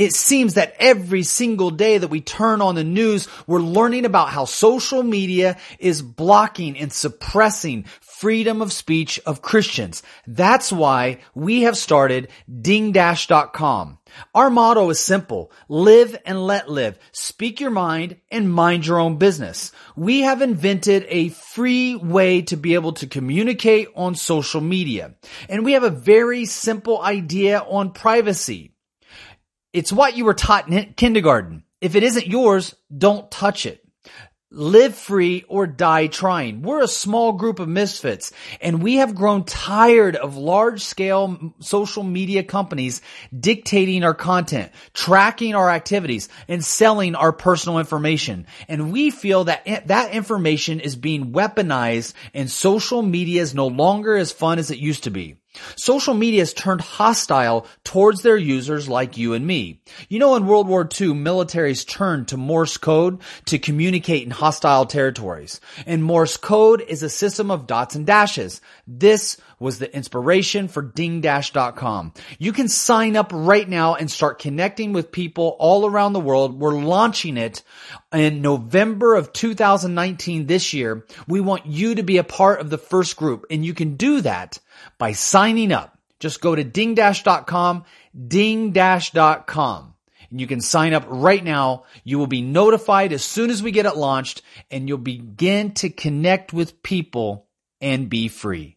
It seems that every single day that we turn on the news, we're learning about how social media is blocking and suppressing freedom of speech of Christians. That's why we have started dingdash.com. Our motto is simple. Live and let live. Speak your mind and mind your own business. We have invented a free way to be able to communicate on social media. And we have a very simple idea on privacy. It's what you were taught in kindergarten. If it isn't yours, don't touch it. Live free or die trying. We're a small group of misfits and we have grown tired of large scale social media companies dictating our content, tracking our activities and selling our personal information. And we feel that that information is being weaponized and social media is no longer as fun as it used to be. Social media has turned hostile towards their users like you and me. You know, in World War II, militaries turned to Morse code to communicate in hostile territories. And Morse code is a system of dots and dashes. This was the inspiration for dingdash.com. You can sign up right now and start connecting with people all around the world. We're launching it in November of 2019 this year. We want you to be a part of the first group and you can do that by signing up. Just go to dingdash.com, dingdash.com. And you can sign up right now. You will be notified as soon as we get it launched and you'll begin to connect with people and be free.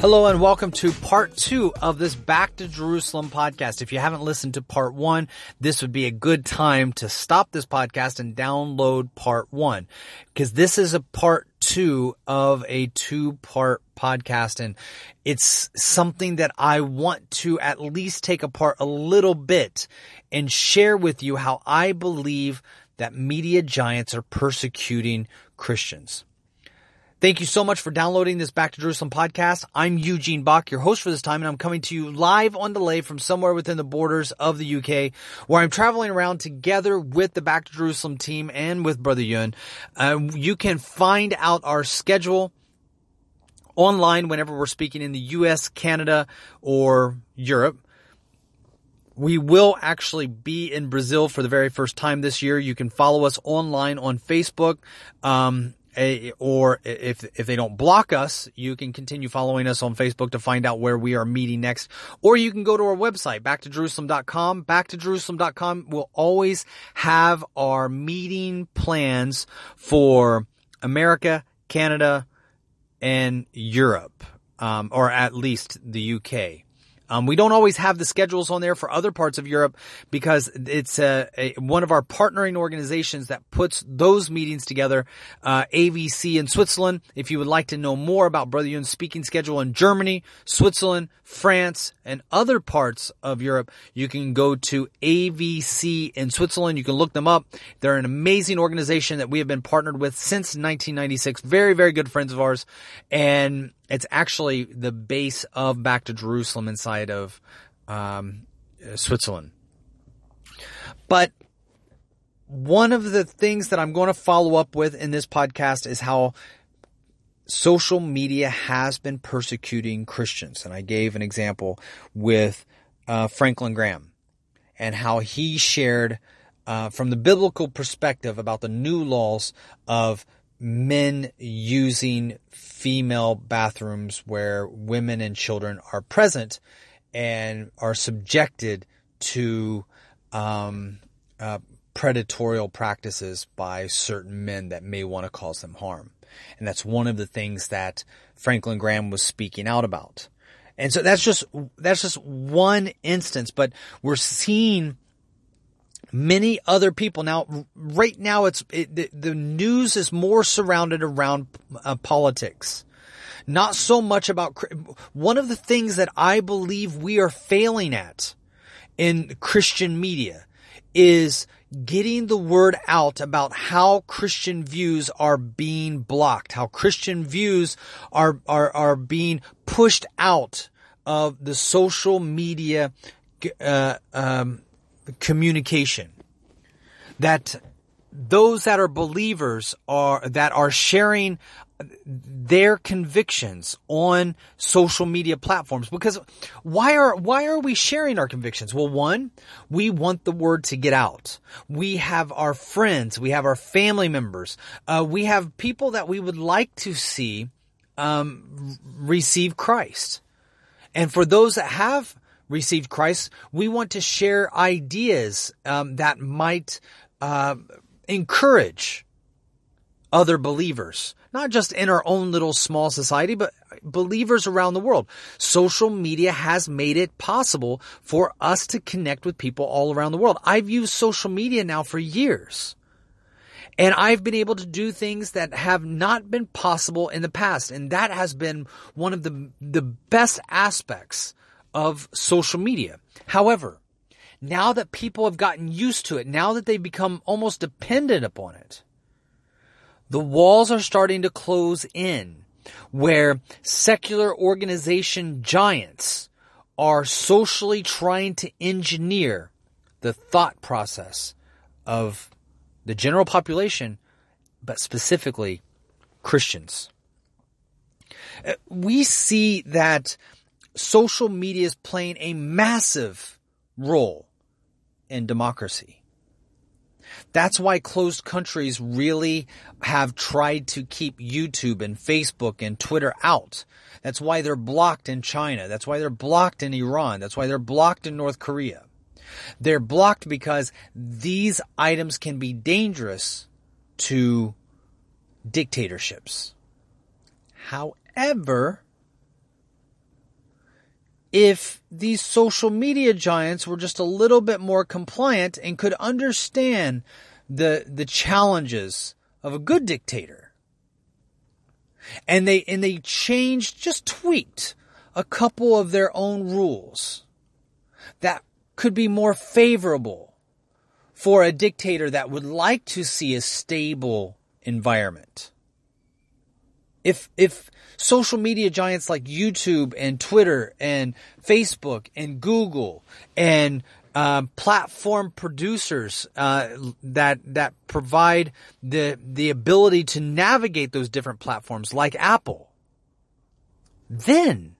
Hello and welcome to part two of this Back to Jerusalem podcast. If you haven't listened to part one, this would be a good time to stop this podcast and download part one because this is a part two of a two part podcast and it's something that I want to at least take apart a little bit and share with you how I believe that media giants are persecuting Christians. Thank you so much for downloading this Back to Jerusalem podcast. I'm Eugene Bach, your host for this time, and I'm coming to you live on delay from somewhere within the borders of the UK, where I'm traveling around together with the Back to Jerusalem team and with Brother Yun. Uh, you can find out our schedule online whenever we're speaking in the US, Canada, or Europe. We will actually be in Brazil for the very first time this year. You can follow us online on Facebook. Um, or if if they don't block us, you can continue following us on Facebook to find out where we are meeting next. Or you can go to our website, backtojerusalem.com. Backtojerusalem.com will always have our meeting plans for America, Canada, and Europe, um, or at least the UK. Um, we don't always have the schedules on there for other parts of Europe because it's a, a, one of our partnering organizations that puts those meetings together. Uh, AVC in Switzerland. If you would like to know more about Brother Yun's speaking schedule in Germany, Switzerland, France, and other parts of Europe, you can go to AVC in Switzerland. You can look them up. They're an amazing organization that we have been partnered with since 1996. Very, very good friends of ours. And it's actually the base of Back to Jerusalem inside of um, Switzerland. But one of the things that I'm going to follow up with in this podcast is how social media has been persecuting Christians. And I gave an example with uh, Franklin Graham and how he shared uh, from the biblical perspective about the new laws of men using female bathrooms where women and children are present and are subjected to um, uh, predatorial practices by certain men that may want to cause them harm. And that's one of the things that Franklin Graham was speaking out about. And so that's just, that's just one instance, but we're seeing many other people. Now, right now, it's it, the, the, news is more surrounded around uh, politics. Not so much about, one of the things that I believe we are failing at in Christian media is getting the word out about how Christian views are being blocked, how Christian views are, are, are being pushed out of the social media, uh, um, communication. That those that are believers are, that are sharing their convictions on social media platforms. Because why are why are we sharing our convictions? Well one we want the word to get out. We have our friends. We have our family members. Uh, we have people that we would like to see um, receive christ. And for those that have received christ we want to share ideas um, that might uh, encourage other believers not just in our own little small society, but believers around the world. Social media has made it possible for us to connect with people all around the world. I've used social media now for years. And I've been able to do things that have not been possible in the past. And that has been one of the, the best aspects of social media. However, now that people have gotten used to it, now that they've become almost dependent upon it, the walls are starting to close in where secular organization giants are socially trying to engineer the thought process of the general population, but specifically Christians. Uh, we see that social media is playing a massive role in democracy. That's why closed countries really have tried to keep YouTube and Facebook and Twitter out. That's why they're blocked in China. That's why they're blocked in Iran. That's why they're blocked in North Korea. They're blocked because these items can be dangerous to dictatorships. However, if these social media giants were just a little bit more compliant and could understand the the challenges of a good dictator. And they and they changed just tweaked a couple of their own rules that could be more favorable for a dictator that would like to see a stable environment if if social media giants like YouTube and Twitter and Facebook and Google and um, platform producers uh, that that provide the the ability to navigate those different platforms like Apple. Then,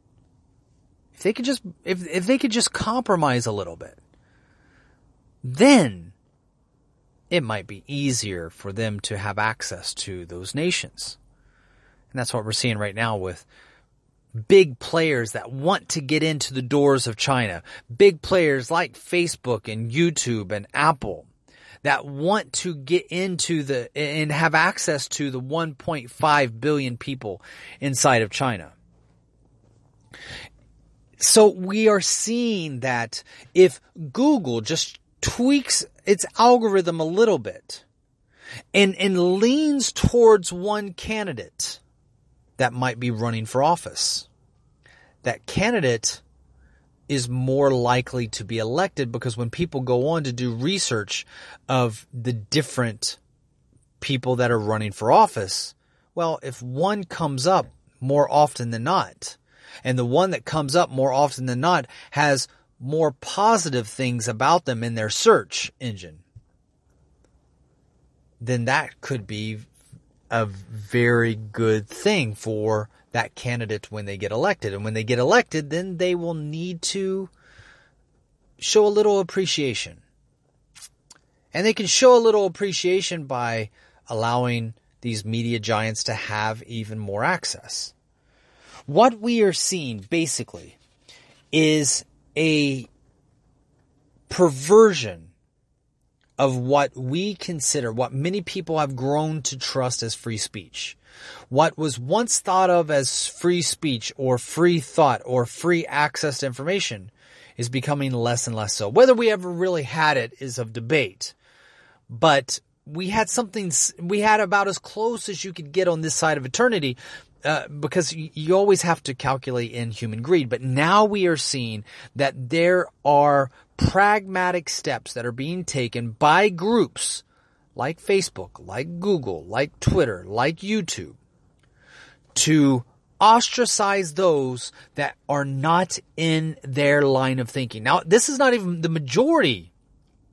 if they could just if if they could just compromise a little bit, then it might be easier for them to have access to those nations. And that's what we're seeing right now with big players that want to get into the doors of China. Big players like Facebook and YouTube and Apple that want to get into the and have access to the 1.5 billion people inside of China. So we are seeing that if Google just tweaks its algorithm a little bit and, and leans towards one candidate, that might be running for office. That candidate is more likely to be elected because when people go on to do research of the different people that are running for office, well, if one comes up more often than not, and the one that comes up more often than not has more positive things about them in their search engine, then that could be a very good thing for that candidate when they get elected. And when they get elected, then they will need to show a little appreciation. And they can show a little appreciation by allowing these media giants to have even more access. What we are seeing basically is a perversion of what we consider, what many people have grown to trust as free speech. What was once thought of as free speech or free thought or free access to information is becoming less and less so. Whether we ever really had it is of debate. But we had something, we had about as close as you could get on this side of eternity uh, because you always have to calculate in human greed. But now we are seeing that there are pragmatic steps that are being taken by groups like Facebook, like Google, like Twitter, like YouTube to ostracize those that are not in their line of thinking. Now, this is not even the majority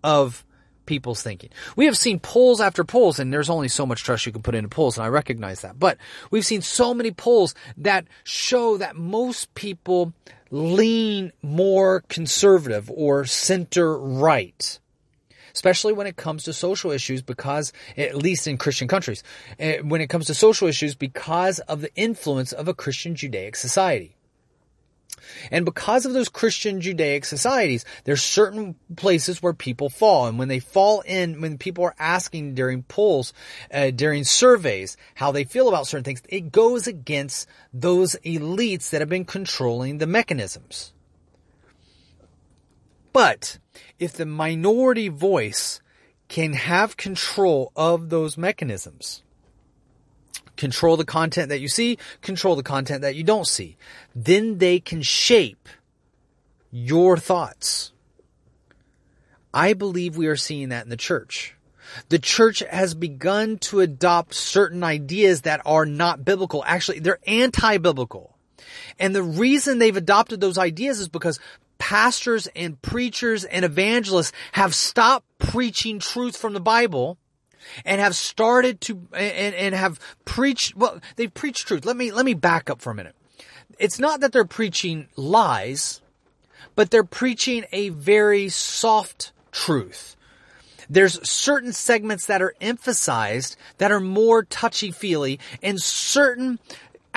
of people's thinking. We have seen polls after polls, and there's only so much trust you can put into polls, and I recognize that. But we've seen so many polls that show that most people lean more conservative or center right especially when it comes to social issues because at least in Christian countries, eh, when it comes to social issues because of the influence of a Christian Judaic society. And because of those Christian Judaic societies, there's certain places where people fall. And when they fall in, when people are asking during polls, uh, during surveys, how they feel about certain things, it goes against those elites that have been controlling the mechanisms. But if the minority voice can have control of those mechanisms, control the content that you see, control the content that you don't see, then they can shape your thoughts. I believe we are seeing that in the church. The church has begun to adopt certain ideas that are not biblical. Actually, they're anti-biblical. And the reason they've adopted those ideas is because pastors and preachers and evangelists have stopped preaching truth from the Bible and have started to and, and have preached well they've preached truth. Let me let me back up for a minute. It's not that they're preaching lies but they're preaching a very soft truth. There's certain segments that are emphasized that are more touchy feely and certain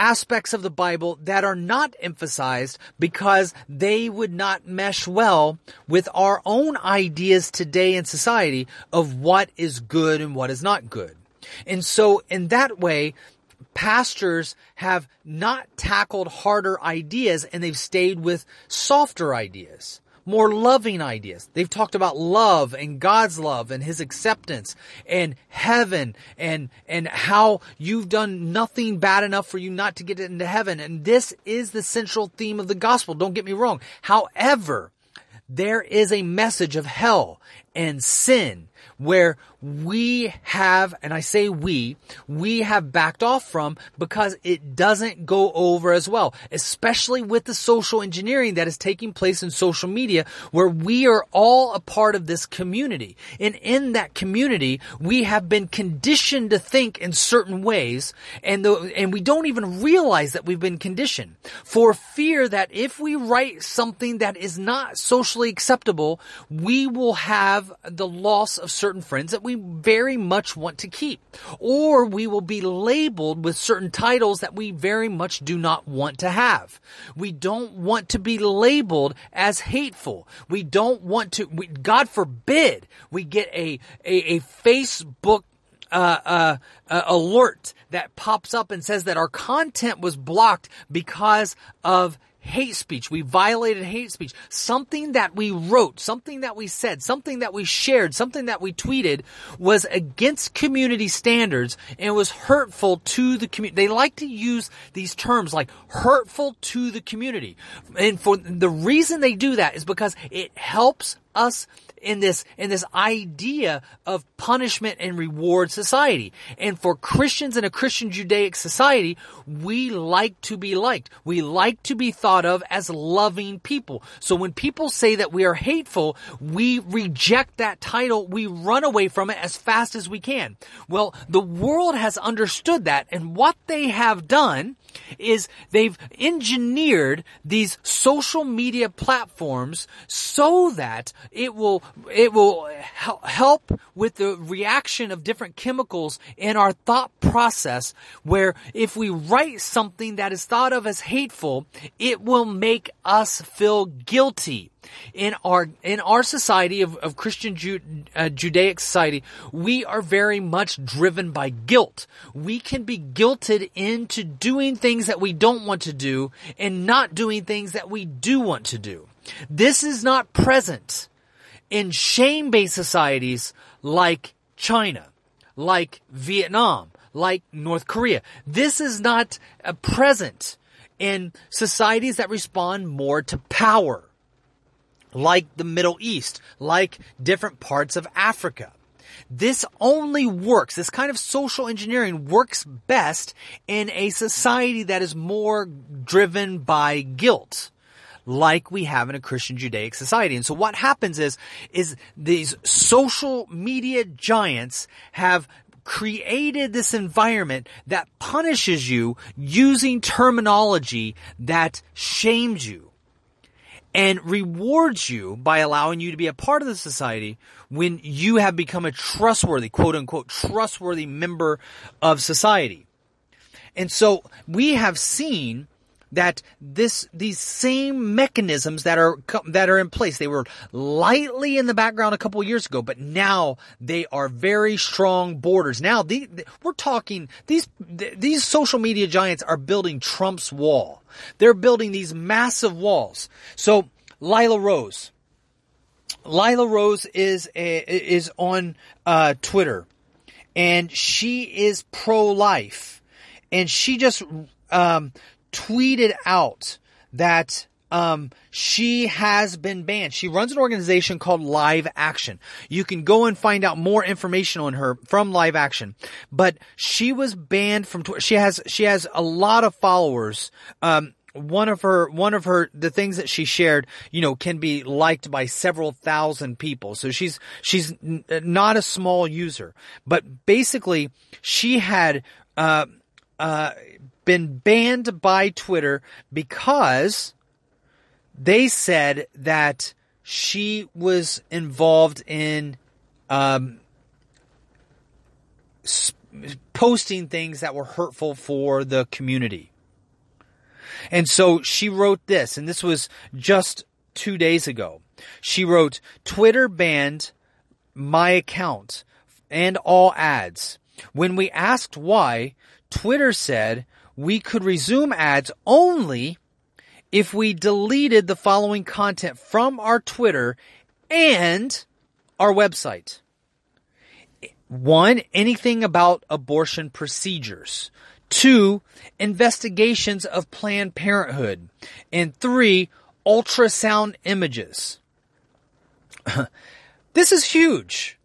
aspects of the Bible that are not emphasized because they would not mesh well with our own ideas today in society of what is good and what is not good. And so in that way, pastors have not tackled harder ideas and they've stayed with softer ideas more loving ideas. They've talked about love and God's love and his acceptance and heaven and, and how you've done nothing bad enough for you not to get into heaven. And this is the central theme of the gospel. Don't get me wrong. However, there is a message of hell and sin where we have, and I say we, we have backed off from because it doesn't go over as well, especially with the social engineering that is taking place in social media where we are all a part of this community. And in that community, we have been conditioned to think in certain ways and the, and we don't even realize that we've been conditioned for fear that if we write something that is not socially acceptable, we will have the loss of certain friends that we very much want to keep. Or we will be labeled with certain titles that we very much do not want to have. We don't want to be labeled as hateful. We don't want to, we, God forbid we get a, a, a Facebook uh, uh, uh, alert that pops up and says that our content was blocked because of hate speech. We violated hate speech. Something that we wrote, something that we said, something that we shared, something that we tweeted was against community standards and was hurtful to the community. They like to use these terms like hurtful to the community. And for the reason they do that is because it helps us in this in this idea of punishment and reward society. And for Christians in a Christian Judaic society, we like to be liked. We like to be thought of as loving people. So when people say that we are hateful, we reject that title. We run away from it as fast as we can. Well, the world has understood that and what they have done is they've engineered these social media platforms so that it will it will help with the reaction of different chemicals in our thought process where if we write something that is thought of as hateful it will make us feel guilty in our in our society of, of Christian Ju, uh, Judaic society, we are very much driven by guilt. We can be guilted into doing things that we don't want to do and not doing things that we do want to do. This is not present in shame-based societies like China, like Vietnam, like North Korea. This is not uh, present in societies that respond more to power, like the Middle East, like different parts of Africa. This only works, this kind of social engineering works best in a society that is more driven by guilt like we have in a Christian Judaic society. And so what happens is, is these social media giants have created this environment that punishes you using terminology that shames you and rewards you by allowing you to be a part of the society when you have become a trustworthy, quote unquote, trustworthy member of society. And so we have seen that this these same mechanisms that are that are in place they were lightly in the background a couple years ago but now they are very strong borders. Now the, the, we're talking these these social media giants are building Trump's wall. They're building these massive walls. So Lila Rose. Lila Rose is a, is on uh, Twitter and she is pro life and she just um, tweeted out that um, she has been banned. She runs an organization called Live Action. You can go and find out more information on her from Live Action. But she was banned from Twitter. She has she has a lot of followers. Um, one of her one of her the things that she shared you know can be liked by several thousand people so she's she's n- not a small user but basically she had uh uh been banned by Twitter because they said that she was involved in um, posting things that were hurtful for the community. And so she wrote this, and this was just two days ago. She wrote, Twitter banned my account and all ads. When we asked why, Twitter said we could resume ads only if we deleted the following content from our Twitter and our website. One, anything about abortion procedures. Two, investigations of Planned Parenthood. And three, ultrasound images. this is huge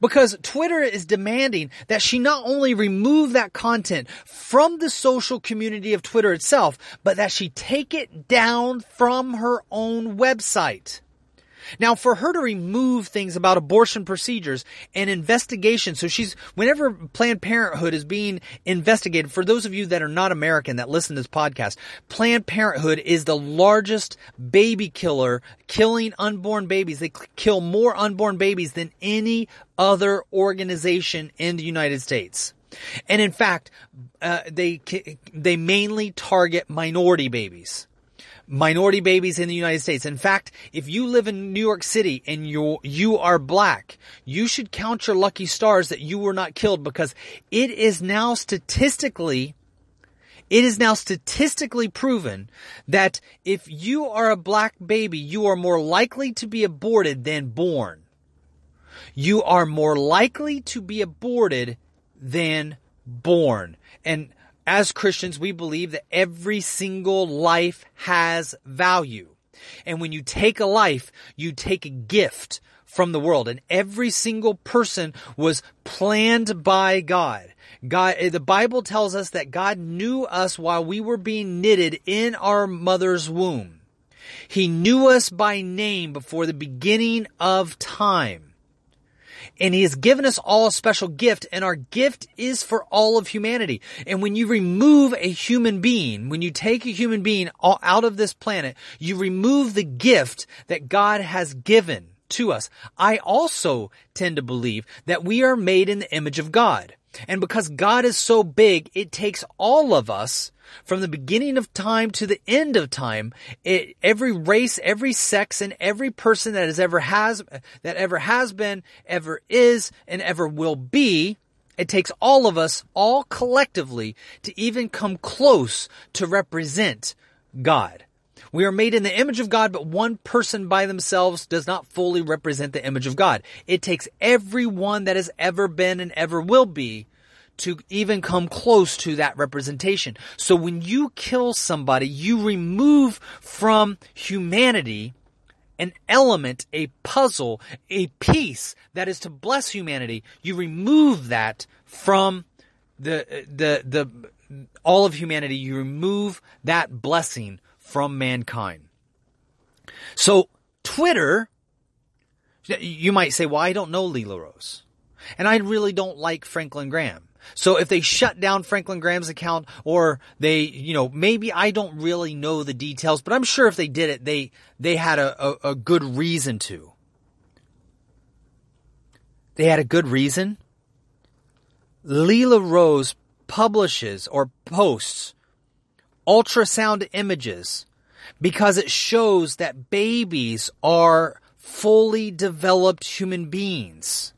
because Twitter is demanding that she not only remove that content from the social community of Twitter itself, but that she take it down from her own website. Now, for her to remove things about abortion procedures and investigation, so she's, whenever Planned Parenthood is being investigated, for those of you that are not American that listen to this podcast, Planned Parenthood is the largest baby killer, killing unborn babies. They kill more unborn babies than any other organization in the United States. And in fact, uh, they they mainly target minority babies minority babies in the United States. In fact, if you live in New York City and you you are black, you should count your lucky stars that you were not killed because it is now statistically it is now statistically proven that if you are a black baby, you are more likely to be aborted than born. You are more likely to be aborted than born. And as Christians, we believe that every single life has value. And when you take a life, you take a gift from the world. And every single person was planned by God. God, eh, the Bible tells us that God knew us while we were being knitted in our mother's womb. He knew us by name before the beginning of time and he has given us all a special gift and our gift is for all of humanity. And when you remove a human being, when you take a human being out of this planet, you remove the gift that God has given to us. I also tend to believe that we are made in the image of God. And because God is so big, it takes all of us from the beginning of time to the end of time, it, every race, every sex, and every person that has ever has, that ever has been, ever is, and ever will be, it takes all of us, all collectively, to even come close to represent God. We are made in the image of God, but one person by themselves does not fully represent the image of God. It takes everyone that has ever been and ever will be to even come close to that representation. So when you kill somebody, you remove from humanity an element, a puzzle, a piece that is to bless humanity. You remove that from the, the, the, all of humanity. You remove that blessing from mankind. So Twitter, you might say, well, I don't know Lila Rose. And I really don't like Franklin Graham. So if they shut down Franklin Graham's account or they, you know, maybe I don't really know the details, but I'm sure if they did it, they, they had a, a, a good reason to. They had a good reason. Lila Rose publishes or posts ultrasound images because it shows that babies are fully developed human beings.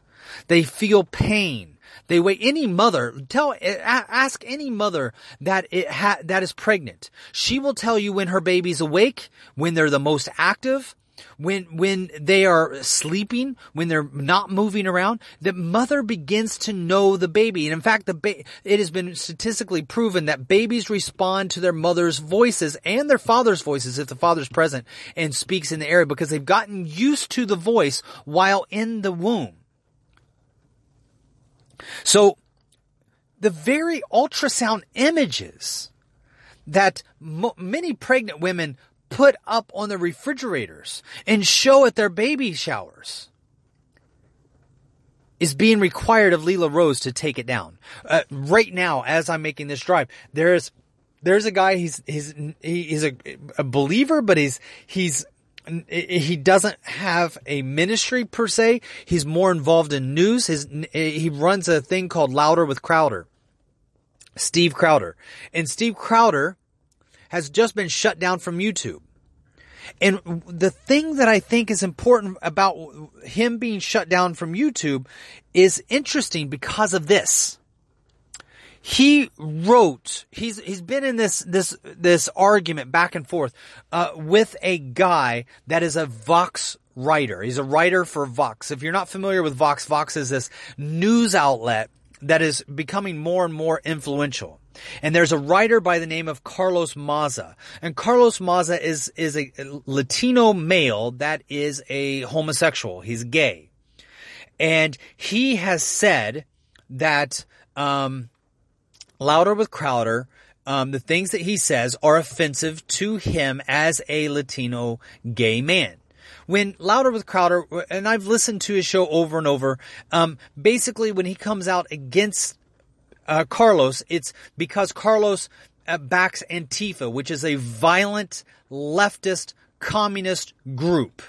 They feel pain. They wait. Any mother, tell, ask any mother that it ha, that is pregnant. She will tell you when her baby's awake, when they're the most active, when when they are sleeping, when they're not moving around, the mother begins to know the baby. And in fact, the ba- it has been statistically proven that babies respond to their mother's voices and their father's voices if the father's present and speaks in the area because they've gotten used to the voice while in the womb. So the very ultrasound images that m- many pregnant women put up on the refrigerators and show at their baby showers is being required of Lila Rose to take it down. Uh, right now, as I'm making this drive, there's there's a guy. He's he's he's a, a believer, but he's he's he doesn't have a ministry per se. He's more involved in news. His, he runs a thing called Louder with Crowder. Steve Crowder. And Steve Crowder has just been shut down from YouTube. And the thing that I think is important about him being shut down from YouTube is interesting because of this he wrote he's he's been in this this this argument back and forth uh, with a guy that is a Vox writer. He's a writer for Vox. If you're not familiar with Vox, Vox is this news outlet that is becoming more and more influential. And there's a writer by the name of Carlos Maza. And Carlos Maza is is a Latino male that is a homosexual. He's gay. And he has said that um, Louder with Crowder, um, the things that he says are offensive to him as a Latino gay man. When Louder with Crowder, and I've listened to his show over and over, um, basically when he comes out against uh, Carlos, it's because Carlos uh, backs Antifa, which is a violent leftist communist group.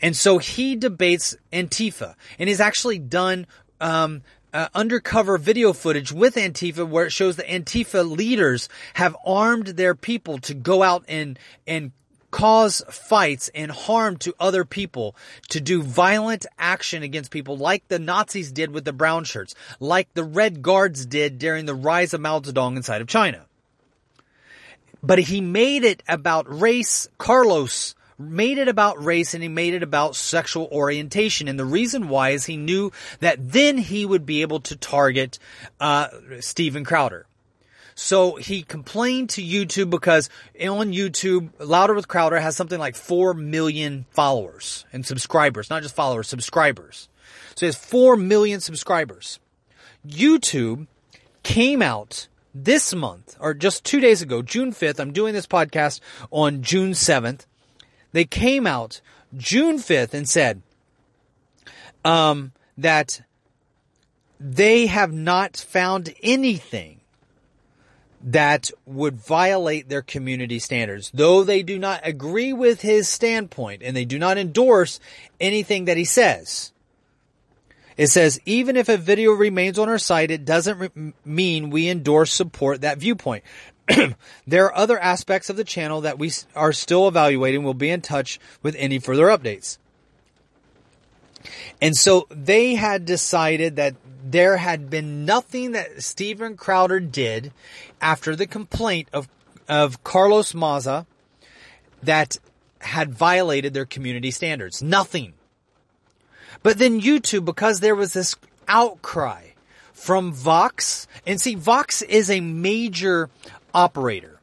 And so he debates Antifa and he's actually done um, uh, undercover video footage with Antifa where it shows that Antifa leaders have armed their people to go out and, and cause fights and harm to other people, to do violent action against people like the Nazis did with the brown shirts, like the Red Guards did during the rise of Mao Zedong inside of China. But he made it about race. Carlos made it about race and he made it about sexual orientation. And the reason why is he knew that then he would be able to target uh, Steven Crowder. So he complained to YouTube because on YouTube, Louder with Crowder has something like 4 million followers and subscribers, not just followers, subscribers. So he has 4 million subscribers. YouTube came out this month, or just two days ago, June 5th. I'm doing this podcast on June 7th they came out June 5th and said um, that they have not found anything that would violate their community standards, though they do not agree with his standpoint and they do not endorse anything that he says. It says, even if a video remains on our site, it doesn't re- mean we endorse support that viewpoint. there are other aspects of the channel that we are still evaluating. We'll be in touch with any further updates. And so they had decided that there had been nothing that Steven Crowder did after the complaint of, of Carlos Maza that had violated their community standards. Nothing. But then YouTube, because there was this outcry from Vox. And see, Vox is a major operator.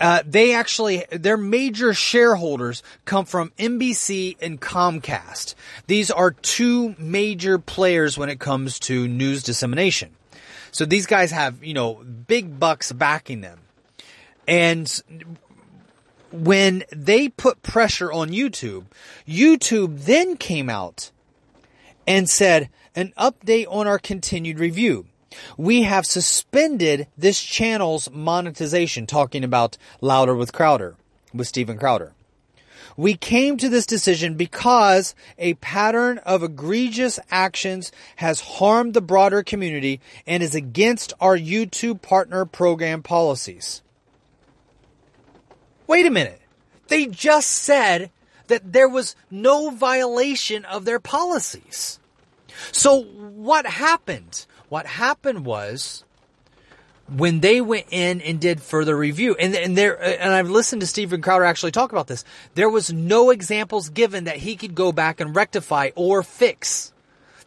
Uh, they actually, their major shareholders come from NBC and Comcast. These are two major players when it comes to news dissemination. So these guys have, you know, big bucks backing them. And when they put pressure on YouTube, YouTube then came out and said, an update on our continued review. We have suspended this channel's monetization, talking about Louder with Crowder, with Steven Crowder. We came to this decision because a pattern of egregious actions has harmed the broader community and is against our YouTube partner program policies. Wait a minute. They just said that there was no violation of their policies. So what happened? What happened was when they went in and did further review, and and there, and I've listened to Steven Crowder actually talk about this. There was no examples given that he could go back and rectify or fix.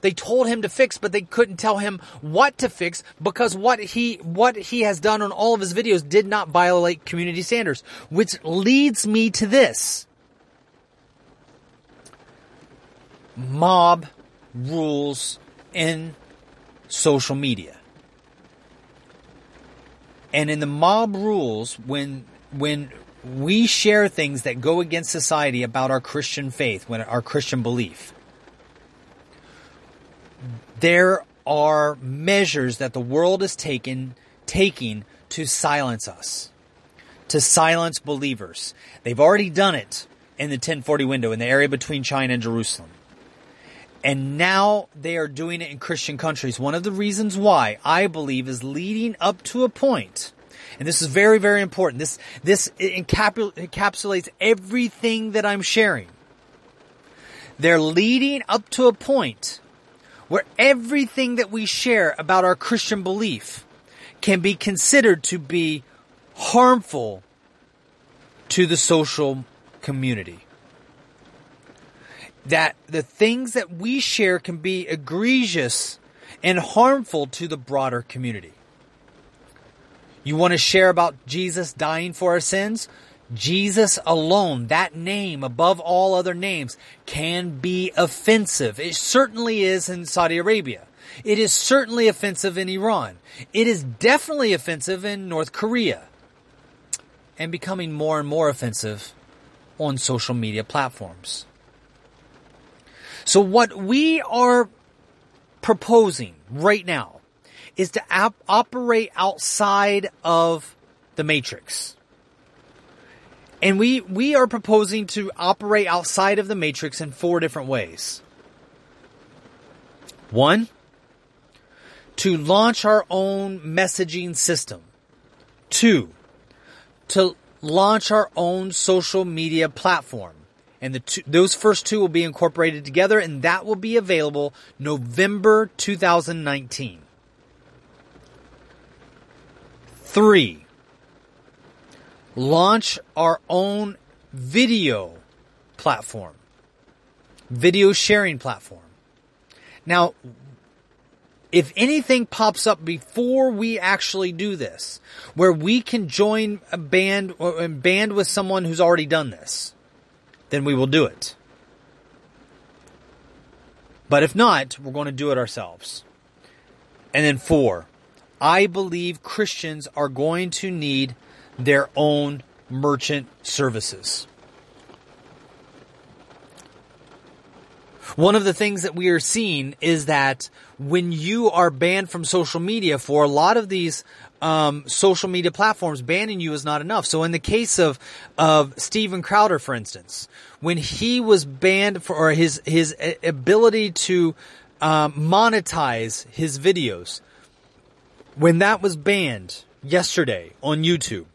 They told him to fix, but they couldn't tell him what to fix because what he what he has done on all of his videos did not violate community standards, which leads me to this. Mob rules in social media. And in the mob rules, when when we share things that go against society about our Christian faith, when our Christian belief, there are measures that the world is taken taking to silence us, to silence believers. They've already done it in the 1040 window in the area between China and Jerusalem. And now they are doing it in Christian countries. One of the reasons why I believe is leading up to a point, and this is very, very important. This, this encapsulates everything that I'm sharing. They're leading up to a point where everything that we share about our Christian belief can be considered to be harmful to the social community that the things that we share can be egregious and harmful to the broader community. You want to share about Jesus dying for our sins? Jesus alone, that name above all other names, can be offensive. It certainly is in Saudi Arabia. It is certainly offensive in Iran. It is definitely offensive in North Korea. And becoming more and more offensive on social media platforms. So what we are proposing right now is to operate outside of the matrix. And we, we are proposing to operate outside of the matrix in four different ways. One, to launch our own messaging system. Two, to launch our own social media platform and the two, those first two will be incorporated together and that will be available November 2019. Three, launch our own video platform, video sharing platform. Now, if anything pops up before we actually do this, where we can join a band or band with someone who's already done this, then we will do it. But if not, we're going to do it ourselves. And then four, I believe Christians are going to need their own merchant services. One of the things that we are seeing is that when you are banned from social media for a lot of these um, social media platforms, banning you is not enough. So in the case of of Steven Crowder, for instance, when he was banned for his his ability to um, monetize his videos, when that was banned yesterday on YouTube,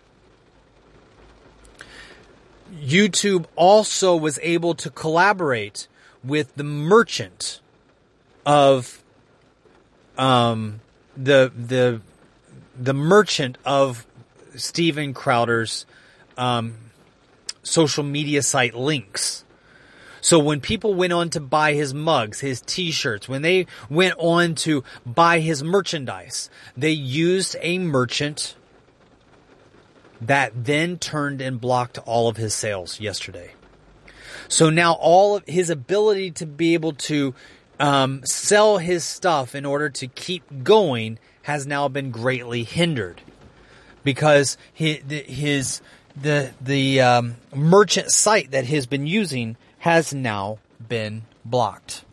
YouTube also was able to collaborate with the merchant of um, the the the merchant of Steven Crowder's um, social media site links. So when people went on to buy his mugs, his t-shirts, when they went on to buy his merchandise, they used a merchant that then turned and blocked all of his sales yesterday. So now all of his ability to be able to um, sell his stuff in order to keep going has now been greatly hindered because his, the the um, merchant site that he's been using has now been blocked.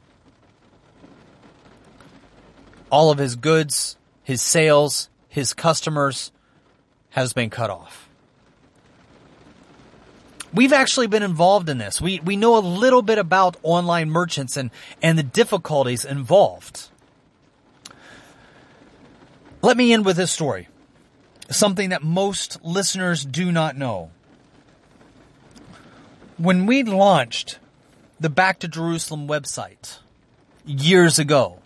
All of his goods, his sales, his customers has been cut off. We've actually been involved in this. We we know a little bit about online merchants and and the difficulties involved. Let me end with this story. Something that most listeners do not know. When we launched the Back to Jerusalem website years ago,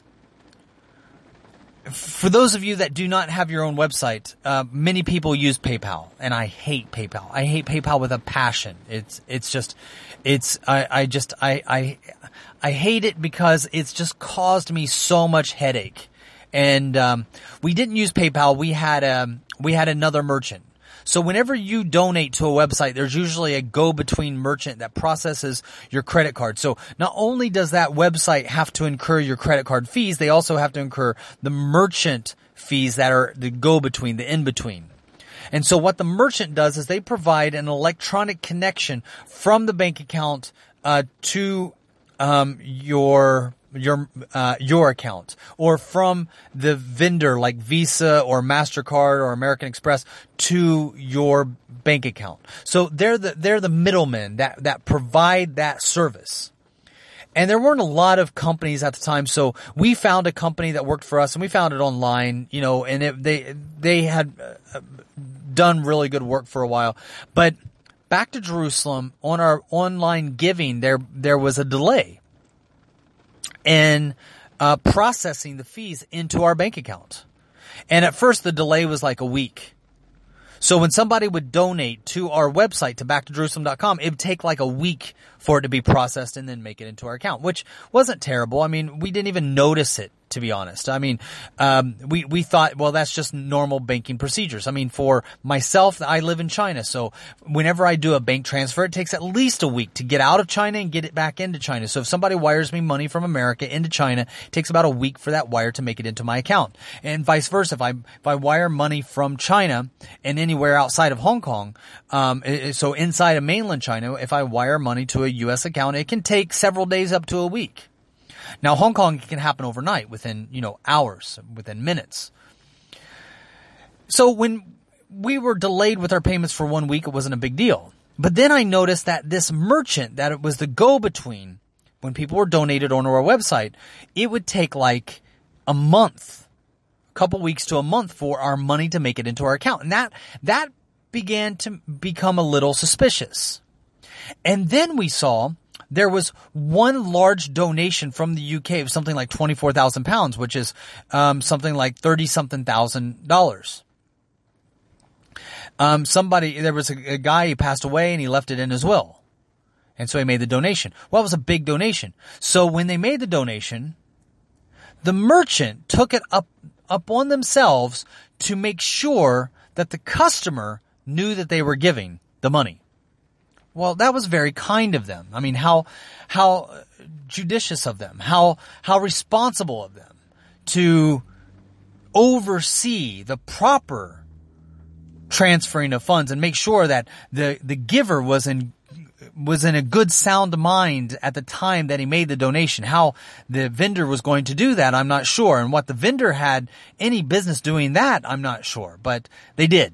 for those of you that do not have your own website, uh, many people use PayPal, and I hate PayPal. I hate PayPal with a passion. It's it's just, it's I, I just I I I hate it because it's just caused me so much headache. And um, we didn't use PayPal. We had um we had another merchant. So whenever you donate to a website, there's usually a go-between merchant that processes your credit card. So not only does that website have to incur your credit card fees, they also have to incur the merchant fees that are the go-between, the in-between. And so what the merchant does is they provide an electronic connection from the bank account uh, to um, your your uh, your account or from the vendor like Visa or Mastercard or American Express to your bank account. So they're the they're the middlemen that that provide that service. And there weren't a lot of companies at the time, so we found a company that worked for us, and we found it online, you know, and it, they they had uh, done really good work for a while. But back to Jerusalem on our online giving, there there was a delay in uh, processing the fees into our bank account. And at first, the delay was like a week. So when somebody would donate to our website to backtojerusalem.com, it would take like a week for it to be processed and then make it into our account, which wasn't terrible. I mean, we didn't even notice it to be honest. I mean, um, we, we thought, well, that's just normal banking procedures. I mean, for myself, I live in China. So whenever I do a bank transfer, it takes at least a week to get out of China and get it back into China. So if somebody wires me money from America into China, it takes about a week for that wire to make it into my account. And vice versa. If I, if I wire money from China and anywhere outside of Hong Kong, um, so inside of mainland China, if I wire money to a U.S. account, it can take several days up to a week. Now, Hong Kong can happen overnight within, you know, hours, within minutes. So when we were delayed with our payments for one week, it wasn't a big deal. But then I noticed that this merchant, that it was the go-between, when people were donated onto our website, it would take like a month, a couple weeks to a month for our money to make it into our account. And that, that began to become a little suspicious. And then we saw there was one large donation from the UK of something like 24,000 pounds, which is um, something like 30 something thousand dollars. Um, somebody, there was a, a guy, he passed away and he left it in his will. And so he made the donation. Well, it was a big donation. So when they made the donation, the merchant took it up, up on themselves to make sure that the customer knew that they were giving the money. Well, that was very kind of them. I mean, how, how judicious of them, how, how responsible of them to oversee the proper transferring of funds and make sure that the, the giver was in was in a good sound mind at the time that he made the donation. How the vendor was going to do that, I'm not sure. And what the vendor had any business doing that, I'm not sure. But they did.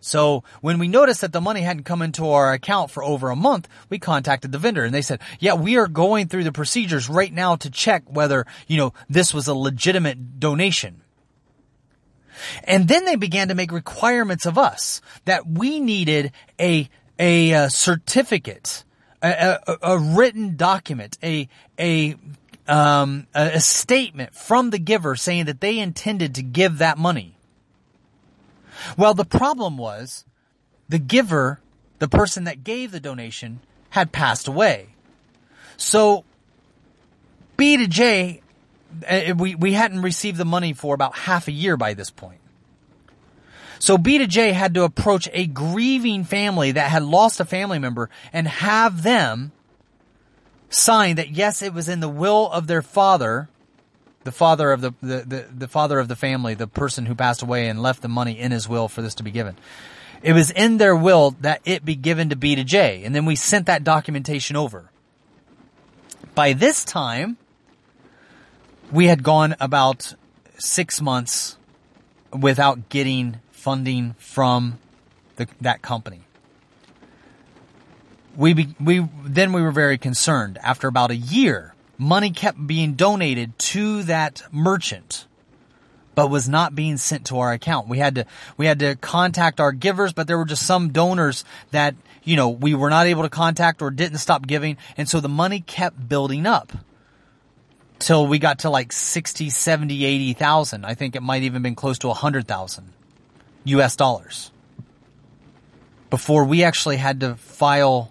So when we noticed that the money hadn't come into our account for over a month, we contacted the vendor and they said, yeah, we are going through the procedures right now to check whether, you know, this was a legitimate donation. And then they began to make requirements of us that we needed a, a, a certificate, a, a, a, written document, a, a, um, a statement from the giver saying that they intended to give that money. Well, the problem was the giver, the person that gave the donation, had passed away. So B to J, uh, we, we hadn't received the money for about half a year by this point. So B to J had to approach a grieving family that had lost a family member and have them sign that yes, it was in the will of their father, the father of the, the, the, the father of the family, the person who passed away and left the money in his will for this to be given. It was in their will that it be given to B to J. And then we sent that documentation over. By this time, we had gone about six months without getting funding from the, that company. We, be, we, then we were very concerned. After about a year, money kept being donated to that merchant, but was not being sent to our account. We had to, we had to contact our givers, but there were just some donors that, you know, we were not able to contact or didn't stop giving. And so the money kept building up till we got to like 60, 70, 80,000. I think it might even been close to 100,000 US dollars before we actually had to file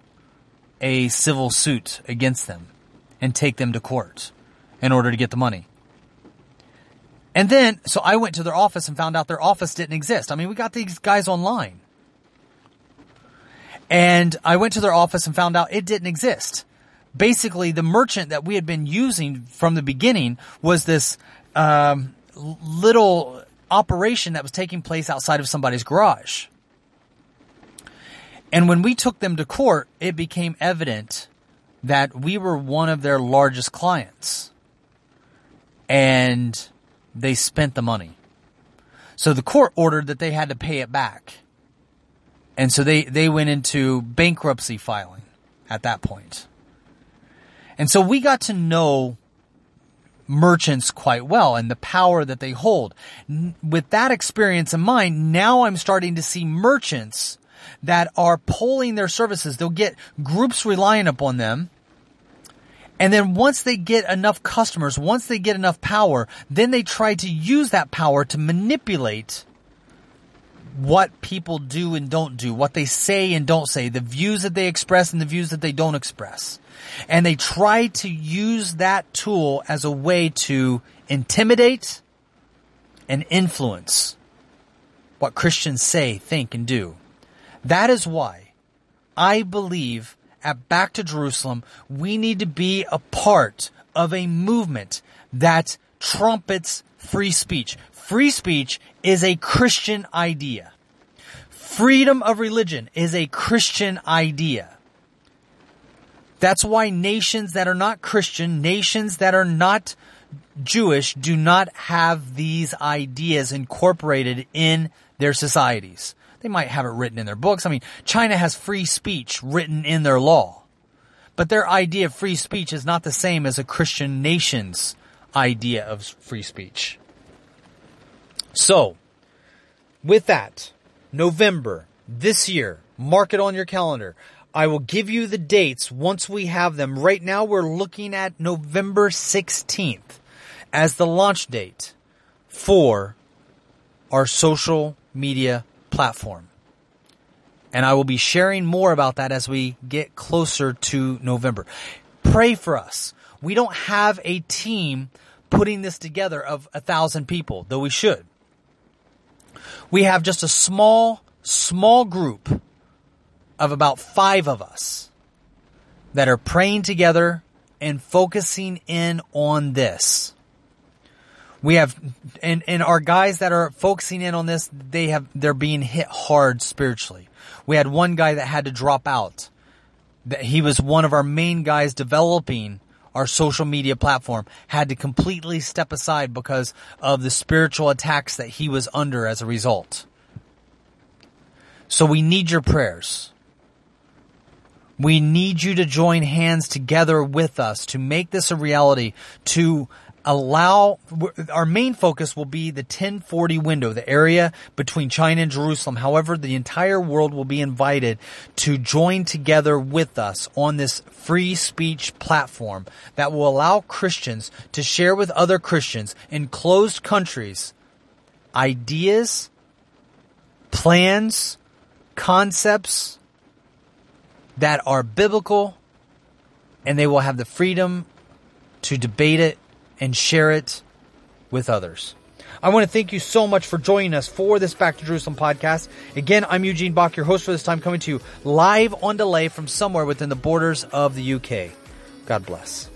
a civil suit against them and take them to court in order to get the money. And then, so I went to their office and found out their office didn't exist. I mean, we got these guys online. And I went to their office and found out it didn't exist. Basically, the merchant that we had been using from the beginning was this um, little operation that was taking place outside of somebody's garage. And when we took them to court, it became evident that we were one of their largest clients. And they spent the money. So the court ordered that they had to pay it back. And so they, they went into bankruptcy filing at that point. And so we got to know merchants quite well and the power that they hold. With that experience in mind, now I'm starting to see merchants that are pulling their services. They'll get groups relying upon them. And then once they get enough customers, once they get enough power, then they try to use that power to manipulate what people do and don't do, what they say and don't say, the views that they express and the views that they don't express. And they try to use that tool as a way to intimidate and influence what Christians say, think, and do. That is why I believe at Back to Jerusalem, we need to be a part of a movement that trumpets free speech. Free speech is a Christian idea. Freedom of religion is a Christian idea. That's why nations that are not Christian, nations that are not Jewish, do not have these ideas incorporated in their societies. They might have it written in their books. I mean, China has free speech written in their law. But their idea of free speech is not the same as a Christian nation's idea of free speech. So, with that, November this year, mark it on your calendar. I will give you the dates once we have them. Right now we're looking at November 16th as the launch date for our social media platform. And I will be sharing more about that as we get closer to November. Pray for us. We don't have a team putting this together of a thousand people, though we should. We have just a small, small group of about five of us that are praying together and focusing in on this. We have, and, and our guys that are focusing in on this, they have, they're being hit hard spiritually. We had one guy that had to drop out. That he was one of our main guys developing our social media platform, had to completely step aside because of the spiritual attacks that he was under as a result. So we need your prayers. We need you to join hands together with us to make this a reality, to allow, our main focus will be the 1040 window, the area between China and Jerusalem. However, the entire world will be invited to join together with us on this free speech platform that will allow Christians to share with other Christians in closed countries ideas, plans, concepts that are biblical and they will have the freedom to debate it and share it with others. I want to thank you so much for joining us for this Back to Jerusalem podcast. Again, I'm Eugene Bach, your host for this time, coming to you live on delay from somewhere within the borders of the UK. God bless.